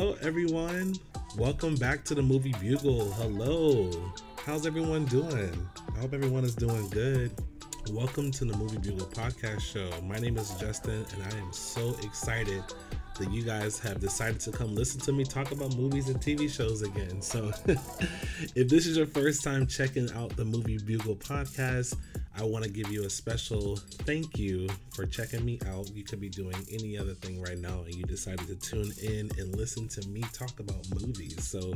hello, everyone. Welcome back to the movie Bugle. Hello. How's everyone doing? I hope everyone is doing good. Welcome to the Movie Bugle podcast show. My name is Justin, and I am so excited that you guys have decided to come listen to me talk about movies and TV shows again. So, if this is your first time checking out the Movie Bugle podcast, I want to give you a special thank you for checking me out. You could be doing any other thing right now, and you decided to tune in and listen to me talk about movies. So,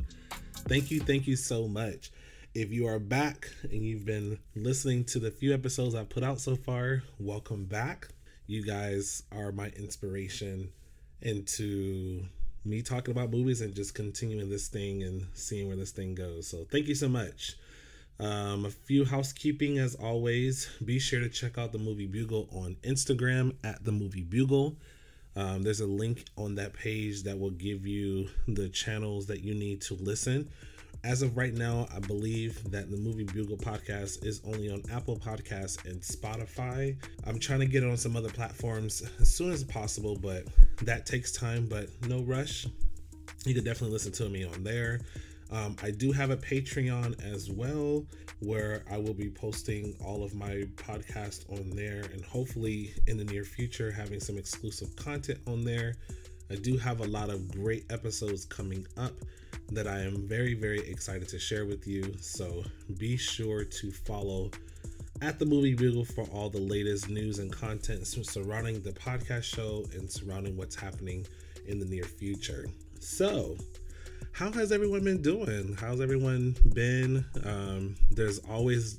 thank you, thank you so much. If you are back and you've been listening to the few episodes I've put out so far, welcome back. You guys are my inspiration into me talking about movies and just continuing this thing and seeing where this thing goes. So, thank you so much. Um, a few housekeeping as always. Be sure to check out the Movie Bugle on Instagram at the Movie Bugle. Um, there's a link on that page that will give you the channels that you need to listen. As of right now, I believe that the Movie Bugle podcast is only on Apple Podcasts and Spotify. I'm trying to get it on some other platforms as soon as possible, but that takes time, but no rush. You can definitely listen to me on there. Um, I do have a Patreon as well where I will be posting all of my podcast on there and hopefully in the near future having some exclusive content on there. I do have a lot of great episodes coming up that I am very, very excited to share with you. So be sure to follow at the Movie Bugle for all the latest news and content surrounding the podcast show and surrounding what's happening in the near future. So, how has everyone been doing? How's everyone been? Um, there's always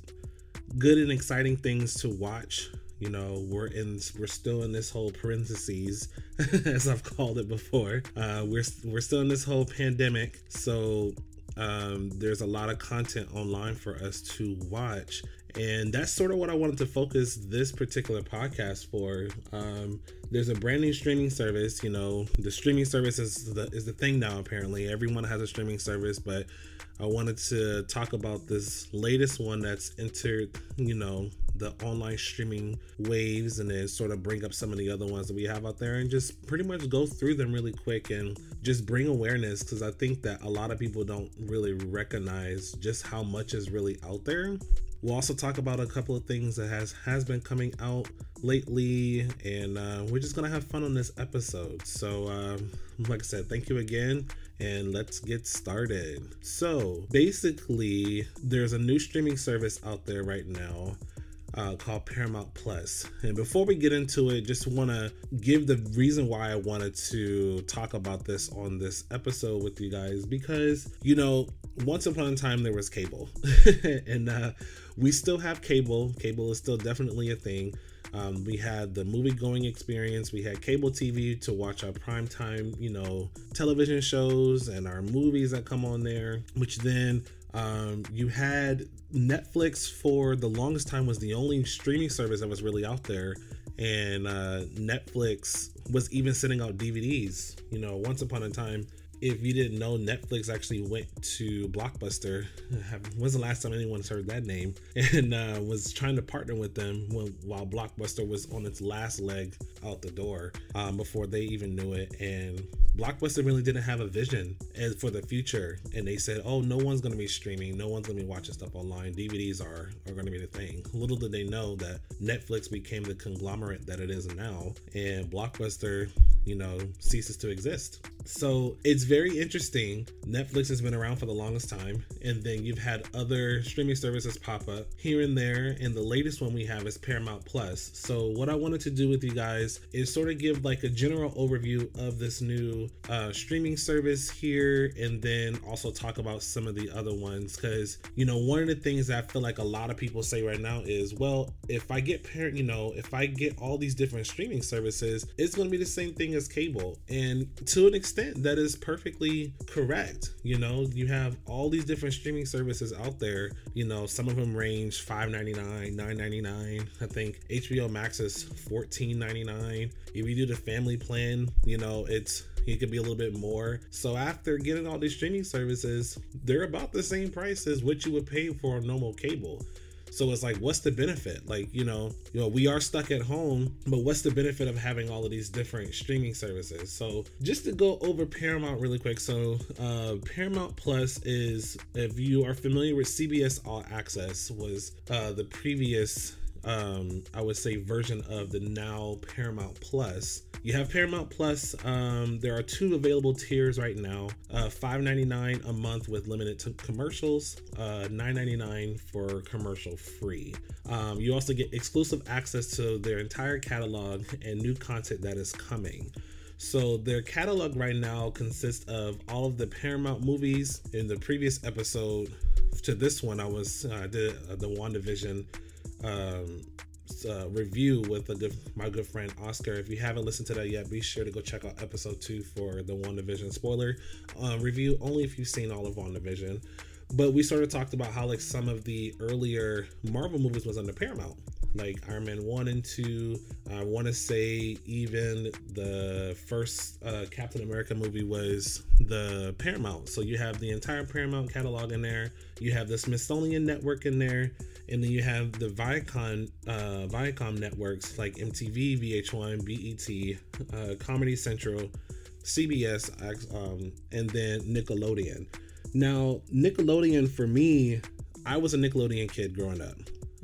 good and exciting things to watch. You know, we're in, we're still in this whole parentheses, as I've called it before. Uh, we're we're still in this whole pandemic, so um, there's a lot of content online for us to watch and that's sort of what I wanted to focus this particular podcast for. Um, there's a brand new streaming service. You know, the streaming service is the is the thing now. Apparently, everyone has a streaming service, but I wanted to talk about this latest one that's entered. You know, the online streaming waves, and then sort of bring up some of the other ones that we have out there, and just pretty much go through them really quick and just bring awareness because I think that a lot of people don't really recognize just how much is really out there We'll also talk about a couple of things that has has been coming out lately, and uh, we're just gonna have fun on this episode. So, um, like I said, thank you again, and let's get started. So, basically, there's a new streaming service out there right now. Uh, called Paramount Plus. And before we get into it, just want to give the reason why I wanted to talk about this on this episode with you guys because, you know, once upon a time there was cable. and uh, we still have cable. Cable is still definitely a thing. Um, we had the movie going experience. We had cable TV to watch our primetime, you know, television shows and our movies that come on there, which then um, you had Netflix for the longest time was the only streaming service that was really out there. And uh, Netflix was even sending out DVDs. You know, once upon a time, if you didn't know, Netflix actually went to Blockbuster. When's the last time anyone's heard that name? And uh, was trying to partner with them when, while Blockbuster was on its last leg out the door um, before they even knew it. And Blockbuster really didn't have a vision for the future. And they said, oh, no one's going to be streaming. No one's going to be watching stuff online. DVDs are, are going to be the thing. Little did they know that Netflix became the conglomerate that it is now. And Blockbuster, you know, ceases to exist. So it's very interesting. Netflix has been around for the longest time, and then you've had other streaming services pop up here and there. And the latest one we have is Paramount Plus. So, what I wanted to do with you guys is sort of give like a general overview of this new uh, streaming service here, and then also talk about some of the other ones. Because, you know, one of the things that I feel like a lot of people say right now is, well, if I get parent, you know, if I get all these different streaming services, it's going to be the same thing as cable. And to an extent, extent that is perfectly correct you know you have all these different streaming services out there you know some of them range 5.99 9.99 i think hbo max is 14.99 if you do the family plan you know it's it could be a little bit more. So after getting all these streaming services, they're about the same price as what you would pay for a normal cable. So it's like, what's the benefit? Like, you know, you know, we are stuck at home, but what's the benefit of having all of these different streaming services? So just to go over Paramount really quick. So uh, Paramount Plus is, if you are familiar with CBS All Access, was uh, the previous um, I would say version of the now Paramount Plus. You have Paramount Plus. Um, there are two available tiers right now: uh, $5.99 a month with limited to commercials, uh, $9.99 for commercial free. Um, you also get exclusive access to their entire catalog and new content that is coming. So their catalog right now consists of all of the Paramount movies. In the previous episode to this one, I was uh, did uh, the WandaVision um, uh, review with good my good friend Oscar. If you haven't listened to that yet, be sure to go check out episode two for the WandaVision spoiler uh, review. Only if you've seen all of WandaVision. But we sort of talked about how like some of the earlier Marvel movies was under Paramount, like Iron Man one and two. I want to say even the first uh, Captain America movie was the Paramount. So you have the entire Paramount catalog in there. You have the Smithsonian Network in there and then you have the Viacom uh, Viacom networks like MTV, VH1, BET, uh, Comedy Central, CBS, um, and then Nickelodeon. Now, Nickelodeon for me, I was a Nickelodeon kid growing up.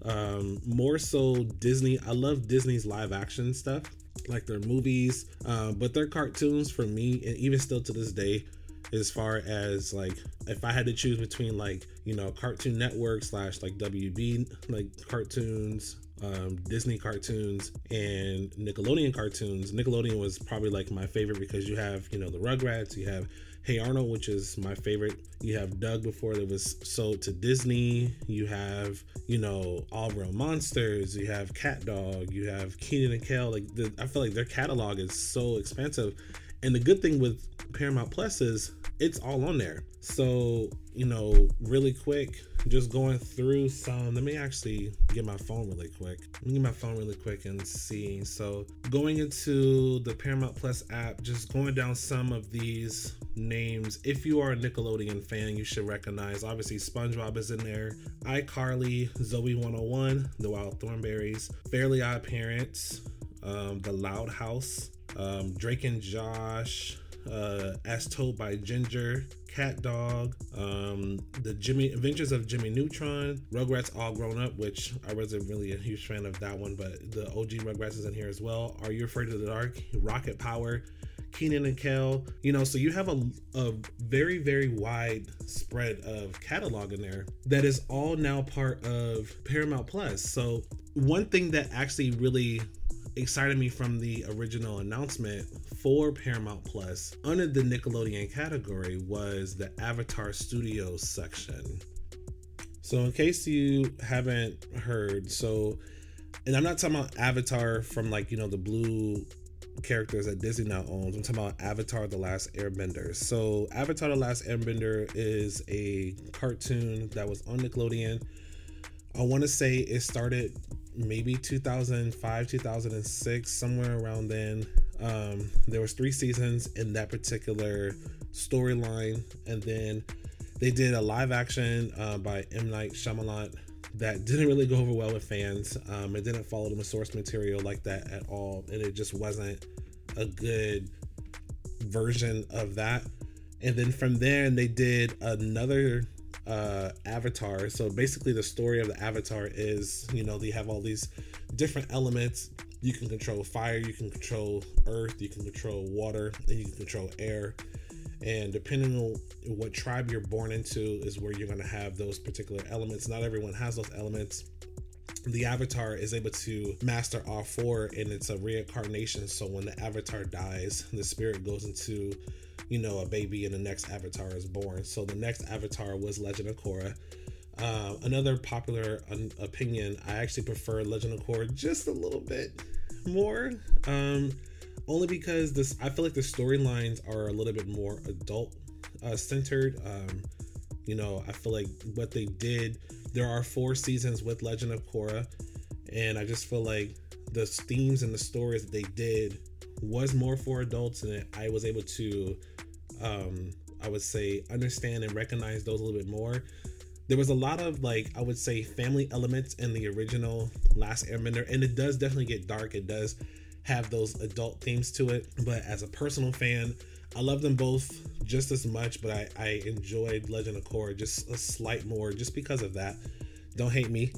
Um, more so Disney. I love Disney's live action stuff, like their movies, uh, but their cartoons for me, and even still to this day, as far as like if I had to choose between like you know Cartoon Network slash like WB like cartoons, um, Disney cartoons, and Nickelodeon cartoons. Nickelodeon was probably like my favorite because you have you know the Rugrats, you have Hey Arnold, which is my favorite. You have Doug before that was sold to Disney. You have, you know, All Real Monsters. You have Cat Dog. You have Kenan and Kel. Like, the, I feel like their catalog is so expensive. And the good thing with Paramount Plus is it's all on there. So, you know, really quick, just going through some. Let me actually get my phone really quick. Let me get my phone really quick and see. So, going into the Paramount Plus app, just going down some of these names. If you are a Nickelodeon fan, you should recognize. Obviously, SpongeBob is in there, iCarly, Zoey 101, The Wild Thornberrys, Fairly Odd Parents, um, The Loud House, um, Drake and Josh, uh, as told by Ginger, Cat Dog, um, the Jimmy Adventures of Jimmy Neutron, Rugrats All Grown Up, which I wasn't really a huge fan of that one, but the OG Rugrats is in here as well. Are You Afraid of the Dark? Rocket Power. Kenan and Kel, you know, so you have a, a very, very wide spread of catalog in there that is all now part of Paramount Plus. So, one thing that actually really excited me from the original announcement for Paramount Plus under the Nickelodeon category was the Avatar Studios section. So, in case you haven't heard, so, and I'm not talking about Avatar from like, you know, the blue characters that Disney now owns. I'm talking about Avatar The Last Airbender. So, Avatar The Last Airbender is a cartoon that was on Nickelodeon. I want to say it started maybe 2005 2006 somewhere around then um, there was three seasons in that particular storyline and then they did a live action uh, by M Night Shyamalan that didn't really go over well with fans um, it didn't follow the source material like that at all and it just wasn't a good version of that and then from there they did another uh, avatar. So basically, the story of the avatar is you know, they have all these different elements. You can control fire, you can control earth, you can control water, and you can control air. And depending on what tribe you're born into, is where you're going to have those particular elements. Not everyone has those elements the avatar is able to master all four and it's a reincarnation so when the avatar dies the spirit goes into you know, a baby and the next avatar is born. So the next avatar was Legend of Korra. Uh, another popular un- opinion, I actually prefer Legend of Korra just a little bit more. Um, only because this, I feel like the storylines are a little bit more adult uh, centered. Um, you know, I feel like what they did, there are four seasons with Legend of Korra, and I just feel like the themes and the stories that they did was more for adults, and I was able to, um, I would say, understand and recognize those a little bit more. There was a lot of like I would say family elements in the original Last Airbender, and it does definitely get dark. It does have those adult themes to it, but as a personal fan, I love them both just as much, but I, I enjoyed Legend of Korra just a slight more just because of that. Don't hate me.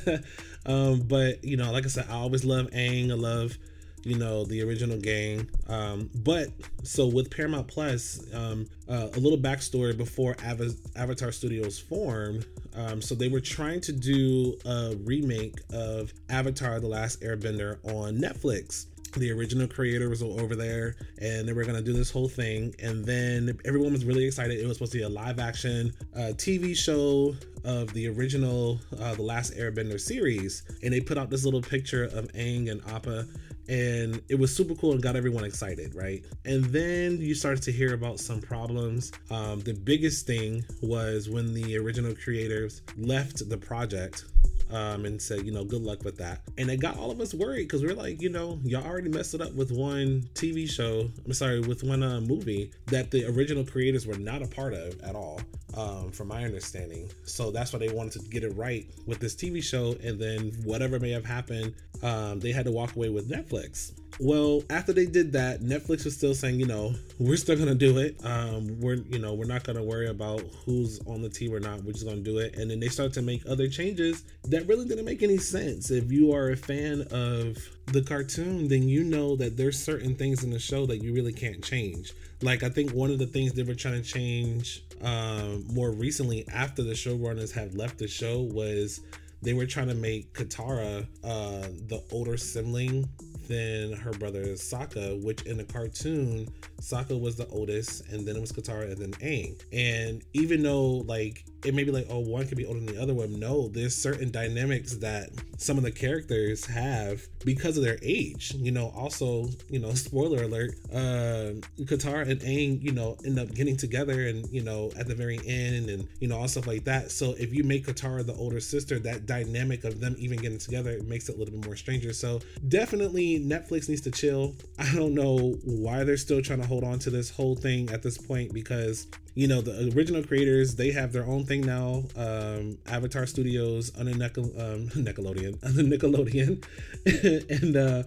um, but you know, like I said, I always love Aang. I love you know the original gang. Um but so with paramount plus um uh, a little backstory before Ava- avatar studios formed um so they were trying to do a remake of avatar the last airbender on netflix. The original creator was over there and they were going to do this whole thing and then everyone was really excited. It was supposed to be a live action uh, tv show of the original uh, the last airbender series and they put out this little picture of Aang and appa and it was super cool and got everyone excited right? And then you started to hear about some problems. Um, the biggest thing was when the original creators left the project um, and said, you know, good luck with that. And it got all of us worried because we're like, you know, y'all already messed it up with one TV show. I'm sorry, with one uh, movie that the original creators were not a part of at all, um, from my understanding. So that's why they wanted to get it right with this TV show. And then whatever may have happened, um, they had to walk away with Netflix. Well, after they did that, Netflix was still saying, you know, we're still gonna do it. Um, we're, you know, we're not gonna worry about who's on the team or not. We're just gonna do it. And then they started to make other changes that really didn't make any sense. If you are a fan of the cartoon, then you know that there's certain things in the show that you really can't change. Like I think one of the things they were trying to change um, more recently after the showrunners had left the show was they were trying to make Katara uh, the older sibling than her brother Sokka, which in the cartoon, Sokka was the oldest, and then it was Katara and then Aang. And even though like it may be like, oh, one could be older than the other one. No, there's certain dynamics that some of the characters have because of their age. You know, also, you know, spoiler alert, uh, Katara and Aang, you know, end up getting together and, you know, at the very end and, you know, all stuff like that. So if you make Katara the older sister, that dynamic of them even getting together, it makes it a little bit more stranger. So definitely Netflix needs to chill. I don't know why they're still trying to hold on to this whole thing at this point because you know the original creators they have their own thing now um avatar studios under Nickel, um, nickelodeon under nickelodeon and uh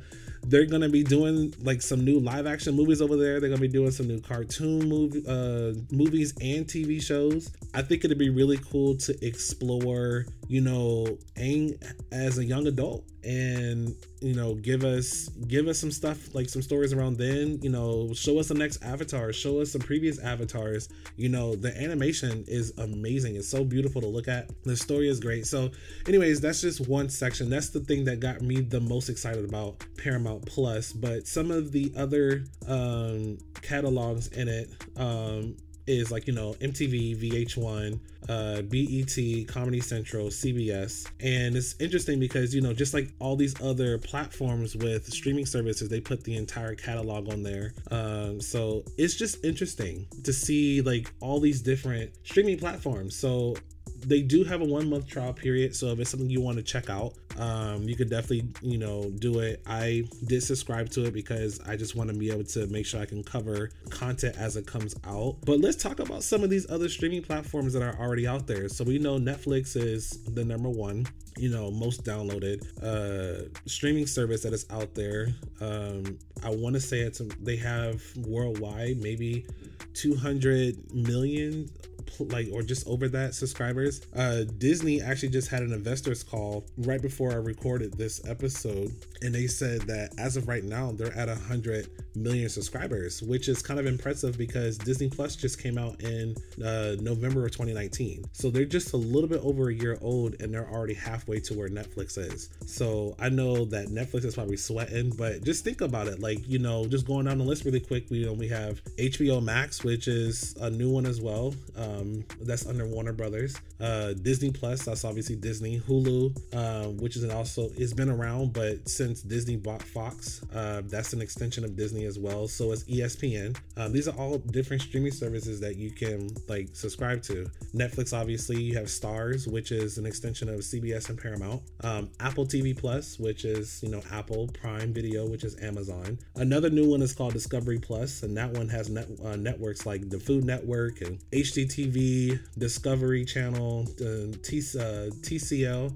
they're gonna be doing like some new live action movies over there. They're gonna be doing some new cartoon movie, uh, movies and TV shows. I think it'd be really cool to explore, you know, Aang as a young adult and you know give us give us some stuff like some stories around then you know show us the next avatar show us some previous avatars. You know the animation is amazing. It's so beautiful to look at. The story is great. So anyways that's just one section. That's the thing that got me the most excited about paramount plus. But some of the other um catalogs in it um is like you know MTV, VH1, uh, BET, Comedy Central, CBS, and it's interesting because you know just like all these other platforms with streaming services, they put the entire catalog on there. Um, so it's just interesting to see like all these different streaming platforms. So they do have a one month trial period so if it's something you want to check out um, you could definitely you know do it. I did subscribe to it because i just want to be able to make sure i can cover content as it comes out. But let's talk about some of these other streaming platforms that are already out there. So we know netflix is the number one you know most downloaded uh streaming service that is out there. Um i want to say it's they have worldwide maybe 200 million like or just over that subscribers. Uh, Disney actually just had an investors call right before I recorded this episode, and they said that as of right now they're at a hundred million subscribers, which is kind of impressive because Disney Plus just came out in uh, November of 2019, so they're just a little bit over a year old, and they're already halfway to where Netflix is. So I know that Netflix is probably sweating, but just think about it, like you know, just going down the list really quick. We you know we have HBO Max, which is a new one as well. Um, that's under Warner Brothers. Uh, Disney Plus, that's obviously Disney. Hulu, uh, which is also it's been around, but since Disney bought Fox, uh, that's an extension of Disney as well. So it's ESPN. Um, these are all different streaming services that you can like subscribe to. Netflix, obviously, you have Starz, which is an extension of CBS and Paramount. Um, Apple TV Plus, which is you know Apple Prime Video, which is Amazon. Another new one is called Discovery Plus, and that one has net, uh, networks like the Food Network and HGTV Discovery Channel, uh, T, uh, TCL,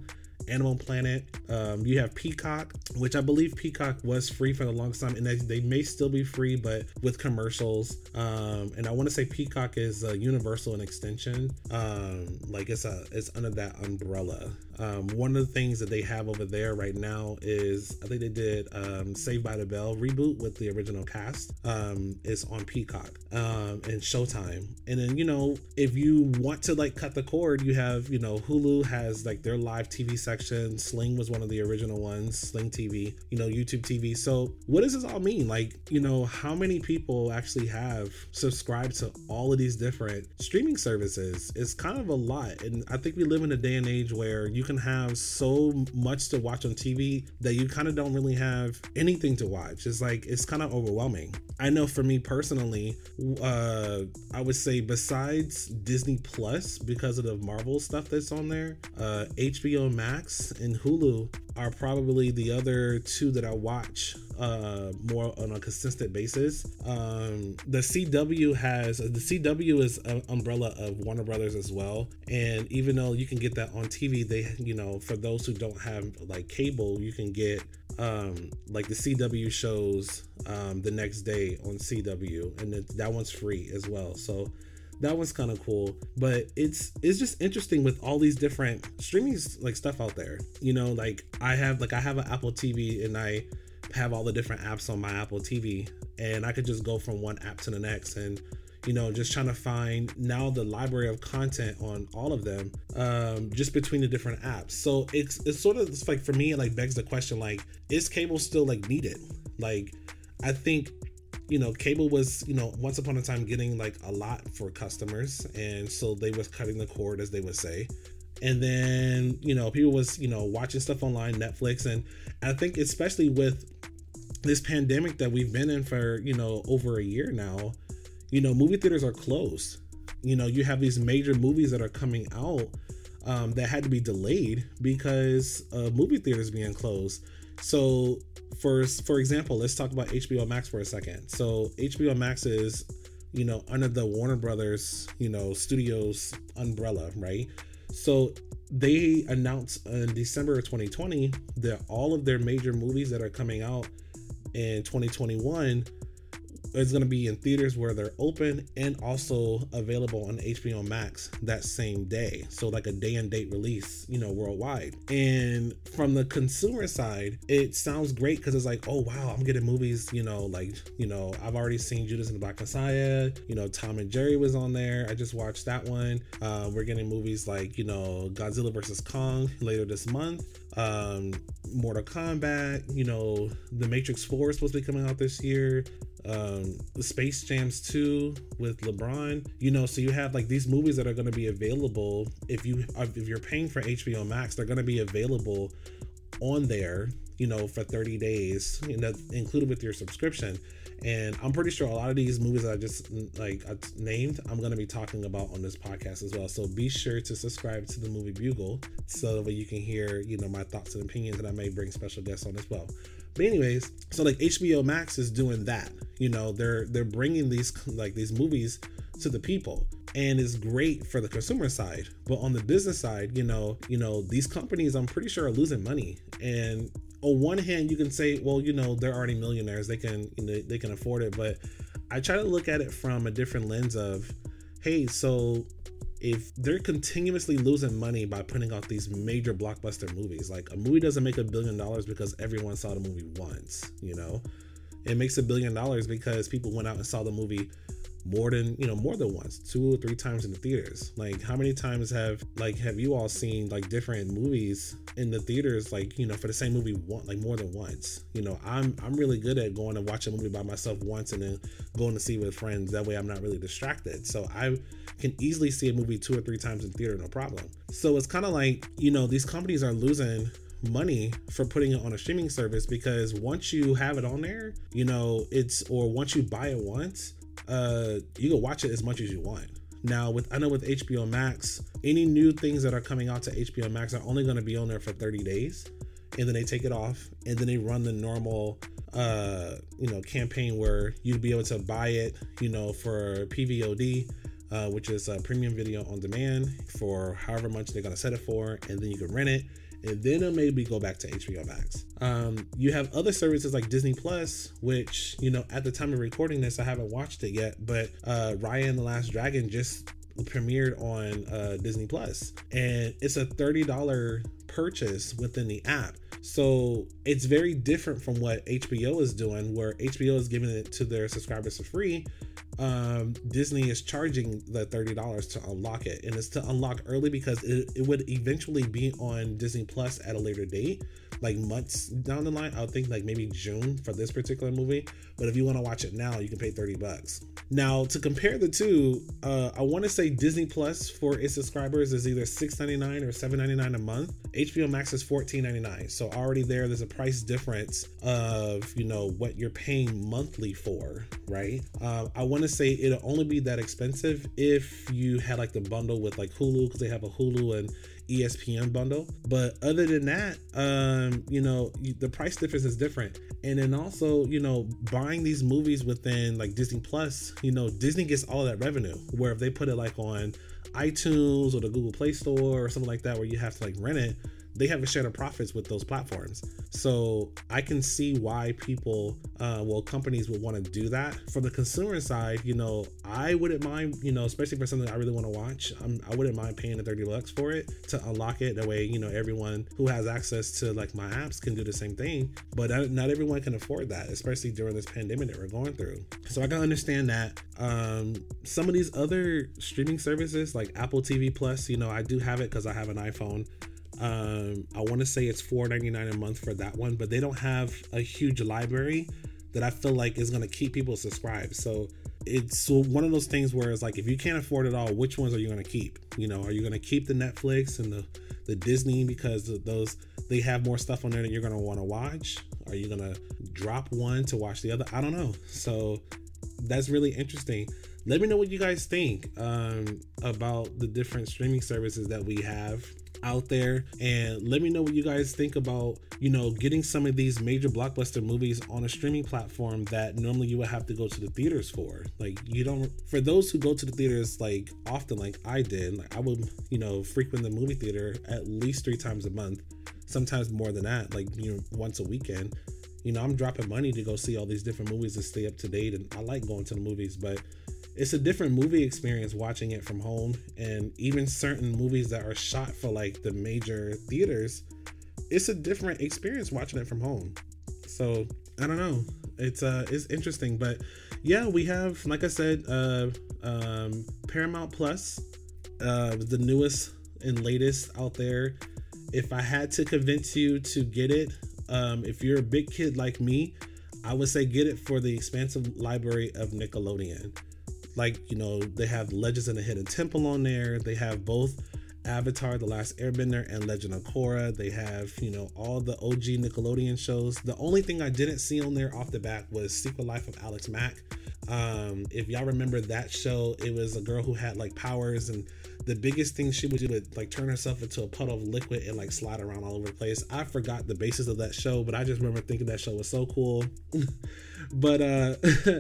Animal Planet. Um, you have Peacock, which I believe Peacock was free for the longest time, and they, they may still be free, but with commercials. Um, and I want to say Peacock is Universal and extension. Um, like it's a it's under that umbrella. Um, one of the things that they have over there right now is I think they did um, Saved by the Bell reboot with the original cast. Um, is on Peacock um, and Showtime. And then you know if you want to like cut the cord, you have you know Hulu has like their live TV section. Sling was one of the original ones. Sling TV, you know YouTube TV. So what does this all mean? Like you know how many people actually have subscribed to all of these different streaming services? It's kind of a lot, and I think we live in a day and age where you can have so much to watch on TV that you kind of don't really have anything to watch. It's like it's kind of overwhelming. I know for me personally, uh, I would say besides Disney Plus, because of the Marvel stuff that's on there, uh, HBO Max and Hulu are probably the other two that I watch uh, more on a consistent basis. Um, the CW has the CW is an umbrella of Warner Brothers as well, and even though you can get that on TV, they you know for those who don't have like cable, you can get um, like the CW shows um, the next day on CW, and that one's free as well. So that one's kind of cool but it's it's just interesting with all these different streaming like stuff out there you know like i have like i have an apple tv and i have all the different apps on my apple tv and i could just go from one app to the next and you know just trying to find now the library of content on all of them um just between the different apps. So it's it's sort of it's like for me it like begs the question like is cable still like needed? Like i think you know, cable was, you know, once upon a time getting like a lot for customers. And so they was cutting the cord, as they would say. And then, you know, people was, you know, watching stuff online, Netflix. And I think especially with this pandemic that we've been in for, you know, over a year now, you know, movie theaters are closed. You know, you have these major movies that are coming out um, that had to be delayed because uh, movie theaters being closed. So for for example, let's talk about HBO Max for a second. So HBO Max is, you know, under the Warner Brothers, you know, studios umbrella, right? So they announced in December of 2020 that all of their major movies that are coming out in 2021 is going to be in theaters where they're open and also available on HBO Max that same day. So like a day and date release, you know, worldwide. And from the consumer side, it sounds great because it's like, oh wow, I'm getting movies, you know, like, you know, I've already seen Judas and the Black Messiah, you know, Tom and Jerry was on there. I just watched that one. Uh, we're getting movies like, you know, Godzilla versus Kong later this month. Um, Mortal Kombat, you know, The Matrix 4 is supposed to be coming out this year um the Space Jams 2 with LeBron. You know, so you have like these movies that are going to be available if you if you're paying for HBO Max, they're going to be available on there, you know, for 30 days, you know, included with your subscription. And I'm pretty sure a lot of these movies I just like I named, I'm gonna be talking about on this podcast as well. So be sure to subscribe to the Movie Bugle so that way you can hear, you know, my thoughts and opinions, and I may bring special guests on as well. But anyways, so like HBO Max is doing that. You know, they're they're bringing these like these movies to the people and it's great for the consumer side but on the business side you know you know these companies i'm pretty sure are losing money and on one hand you can say well you know they're already millionaires they can you know, they can afford it but i try to look at it from a different lens of hey so if they're continuously losing money by putting out these major blockbuster movies, like a movie doesn't make a billion dollars because everyone saw the movie once, you know? It makes a billion dollars because people went out and saw the movie more than you know more than once two or three times in the theaters. Like how many times have like have you all seen like different movies in the theaters like you know for the same movie one like more than once? You know i'm i'm really good at going to watch a movie by myself once and then going to see with friends. That way i'm not really distracted. So i can easily see a movie two or three times in theater no problem. So it's kind of like you know these companies are losing money for putting it on a streaming service because once you have it on there, you know, it's or once you buy it once, uh, you can watch it as much as you want. Now, with I know with HBO Max, any new things that are coming out to HBO Max are only going to be on there for 30 days, and then they take it off, and then they run the normal, uh, you know, campaign where you'd be able to buy it, you know, for PVOD, uh, which is a premium video on demand for however much they're gonna set it for, and then you can rent it and then it'll maybe go back to HBO Max. Um, you have other services like Disney Plus, which you know at the time of recording this, I haven't watched it yet, but uh, Raya and the Last Dragon just premiered on uh, Disney Plus, and it's a thirty dollar purchase within the app. So it's very different from what HBO is doing, where HBO is giving it to their subscribers for free. Um, Disney is charging the $30 to unlock it, and it's to unlock early because it, it would eventually be on Disney Plus at a later date like months down the line. I would think like maybe June for this particular movie. But if you want to watch it now, you can pay 30 bucks. Now to compare the two, uh, I want to say Disney Plus for its subscribers is either $6.99 or $7.99 a month. HBO Max is $14.99. So already there, there's a price difference of you know what you're paying monthly for, right? Uh, I want to say it'll only be that expensive if you had like the bundle with like Hulu because they have a Hulu and ESPN bundle. But other than that, um, you know, the price difference is different. And then also, you know, buying these movies within like Disney Plus, you know, Disney gets all that revenue. Where if they put it like on iTunes or the Google Play Store or something like that, where you have to like rent it, they have a share of profits with those platforms. So I can see why people, uh, well, companies would want to do that. From the consumer side, you know, I wouldn't mind, you know, especially for something I really want to watch. I'm, I wouldn't mind paying the 30 bucks for it to unlock it. That way, you know, everyone who has access to like my apps can do the same thing. But not everyone can afford that, especially during this pandemic that we're going through. So I can understand that. Um, some of these other streaming services like Apple TV Plus, you know, I do have it because I have an iPhone. Um, I want to say it's $4.99 a month for that one, but they don't have a huge library that I feel like is going to keep people subscribed. So it's one of those things where it's like if you can't afford it all, which ones are you going to keep? You know, are you going to keep the Netflix and the the Disney because those they have more stuff on there that you're going to want to watch? Are you going to drop one to watch the other? I don't know. So that's really interesting. Let me know what you guys think um, about the different streaming services that we have out there and let me know what you guys think about you know getting some of these major blockbuster movies on a streaming platform that normally you would have to go to the theaters for. Like you don't for those who go to the theaters like often like i did like i would you know frequent the movie theater at least three times a month sometimes more than that like you know once a weekend. You know i'm dropping money to go see all these different movies to stay up to date and i like going to the movies but it's a different movie experience watching it from home and even certain movies that are shot for like the major theaters it's a different experience watching it from home. So i don't know. It's uh it's interesting but yeah we have like i said uh um paramount plus uh the newest and latest out there. If i had to convince you to get it um if you're a big kid like me i would say get it for the expansive library of nickelodeon like you know they have legends in the hidden temple on there. They have both avatar the last airbender and legend of korra. They have you know all the og nickelodeon shows. The only thing i didn't see on there off the bat was secret life of alex mack um, if y'all remember that show it was a girl who had like powers and the biggest thing she would do would like turn herself into a puddle of liquid and like slide around all over the place i forgot the basis of that show but i just remember thinking that show was so cool but uh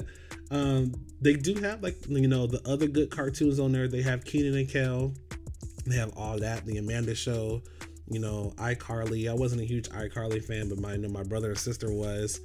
Um, they do have like you know the other good cartoons on there. They have Kenan and Kel. They have all that. The Amanda Show. You know iCarly. I wasn't a huge iCarly fan, but my you know, my brother and sister was.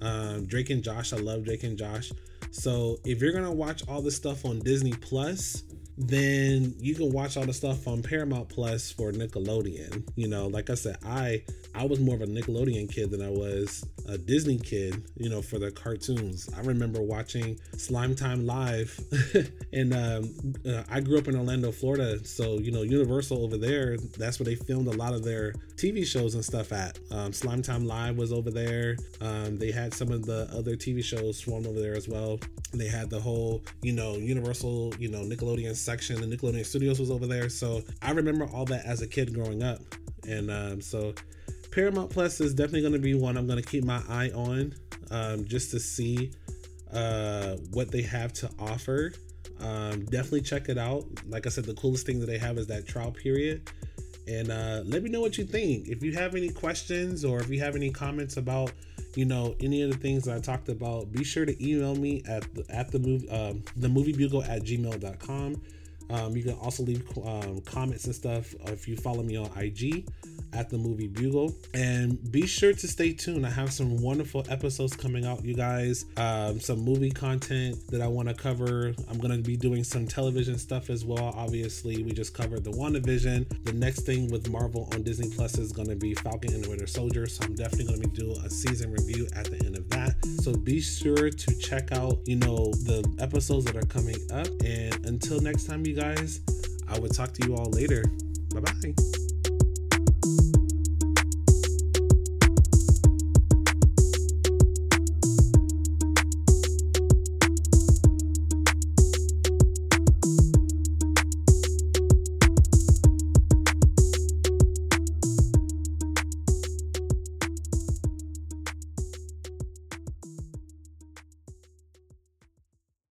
Um, Drake and Josh. I love Drake and Josh. So if you're gonna watch all this stuff on Disney Plus, then you can watch all the stuff on Paramount Plus for Nickelodeon. You know, like I said, I I was more of a Nickelodeon kid than I was a Disney kid, you know, for the cartoons. I remember watching Slime Time Live, and um, uh, I grew up in Orlando, Florida. So, you know, Universal over there, that's where they filmed a lot of their TV shows and stuff at. Um, Slime Time Live was over there. Um, they had some of the other TV shows swarmed over there as well. They had the whole, you know, Universal, you know, Nickelodeon section. The Nickelodeon Studios was over there. So I remember all that as a kid growing up. And um, so Paramount Plus is definitely going to be one I'm going to keep my eye on um, just to see uh, what they have to offer. Um, definitely check it out. Like I said, the coolest thing that they have is that trial period. And uh, let me know what you think. If you have any questions or if you have any comments about you know any of the things that I talked about, be sure to email me at the, at the movie um, the movie bugle at gmail.com. Um, you can also leave um, comments and stuff if you follow me on IG at the movie bugle. And be sure to stay tuned. I have some wonderful episodes coming out you guys. Um, some movie content that i want to cover. I'm going to be doing some television stuff as well. Obviously we just covered the WandaVision. The next thing with marvel on disney plus is going to be falcon and the winter soldier. So i'm definitely going to be doing a season review at the end of that. So be sure to check out you know the episodes that are coming up. And until next time you guys i will talk to you all later. Bye bye